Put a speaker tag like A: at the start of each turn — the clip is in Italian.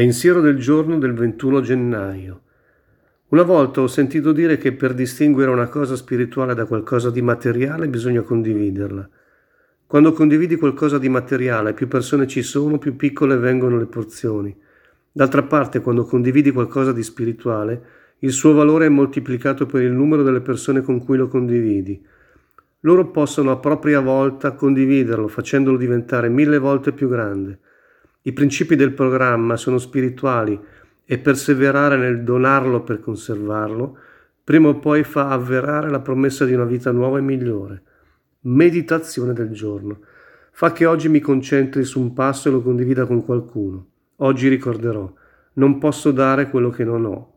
A: Pensiero del giorno del 21 gennaio. Una volta ho sentito dire che per distinguere una cosa spirituale da qualcosa di materiale bisogna condividerla. Quando condividi qualcosa di materiale, più persone ci sono, più piccole vengono le porzioni. D'altra parte, quando condividi qualcosa di spirituale, il suo valore è moltiplicato per il numero delle persone con cui lo condividi. Loro possono a propria volta condividerlo, facendolo diventare mille volte più grande. I principi del programma sono spirituali e perseverare nel donarlo per conservarlo, prima o poi fa avverare la promessa di una vita nuova e migliore. Meditazione del giorno. Fa che oggi mi concentri su un passo e lo condivida con qualcuno. Oggi ricorderò, non posso dare quello che non ho,